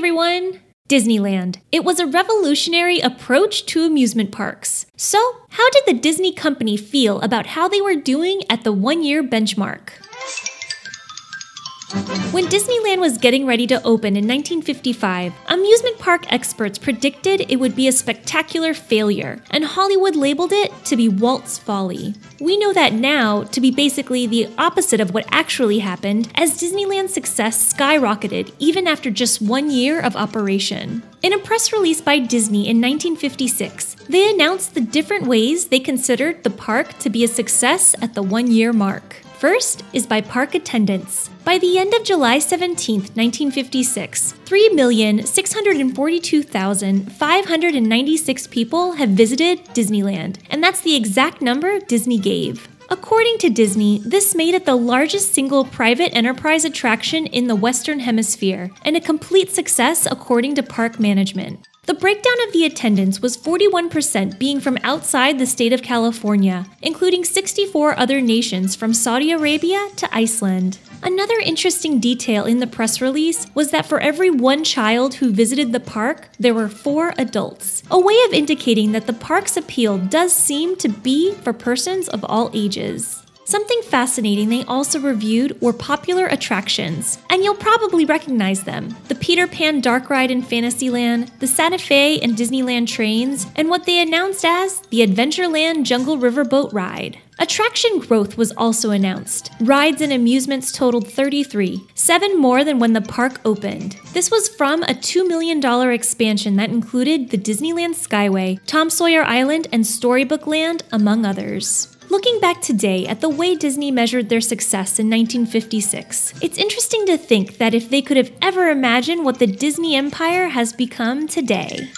everyone! Disneyland. It was a revolutionary approach to amusement parks. So, how did the Disney company feel about how they were doing at the one year benchmark? When Disneyland was getting ready to open in 1955, amusement park experts predicted it would be a spectacular failure, and Hollywood labeled it to be Walt's Folly. We know that now to be basically the opposite of what actually happened, as Disneyland's success skyrocketed even after just one year of operation. In a press release by Disney in 1956, they announced the different ways they considered the park to be a success at the one year mark. First is by park attendance. By the end of July 17, 1956, 3,642,596 people have visited Disneyland, and that's the exact number Disney gave. According to Disney, this made it the largest single private enterprise attraction in the Western Hemisphere, and a complete success according to park management. The breakdown of the attendance was 41% being from outside the state of California, including 64 other nations from Saudi Arabia to Iceland. Another interesting detail in the press release was that for every one child who visited the park, there were four adults, a way of indicating that the park's appeal does seem to be for persons of all ages. Something fascinating they also reviewed were popular attractions, and you'll probably recognize them the Peter Pan Dark Ride in Fantasyland, the Santa Fe and Disneyland trains, and what they announced as the Adventureland Jungle River Boat Ride. Attraction growth was also announced. Rides and amusements totaled 33, seven more than when the park opened. This was from a $2 million expansion that included the Disneyland Skyway, Tom Sawyer Island, and Storybook Land, among others. Looking back today at the way Disney measured their success in 1956, it's interesting to think that if they could have ever imagined what the Disney empire has become today.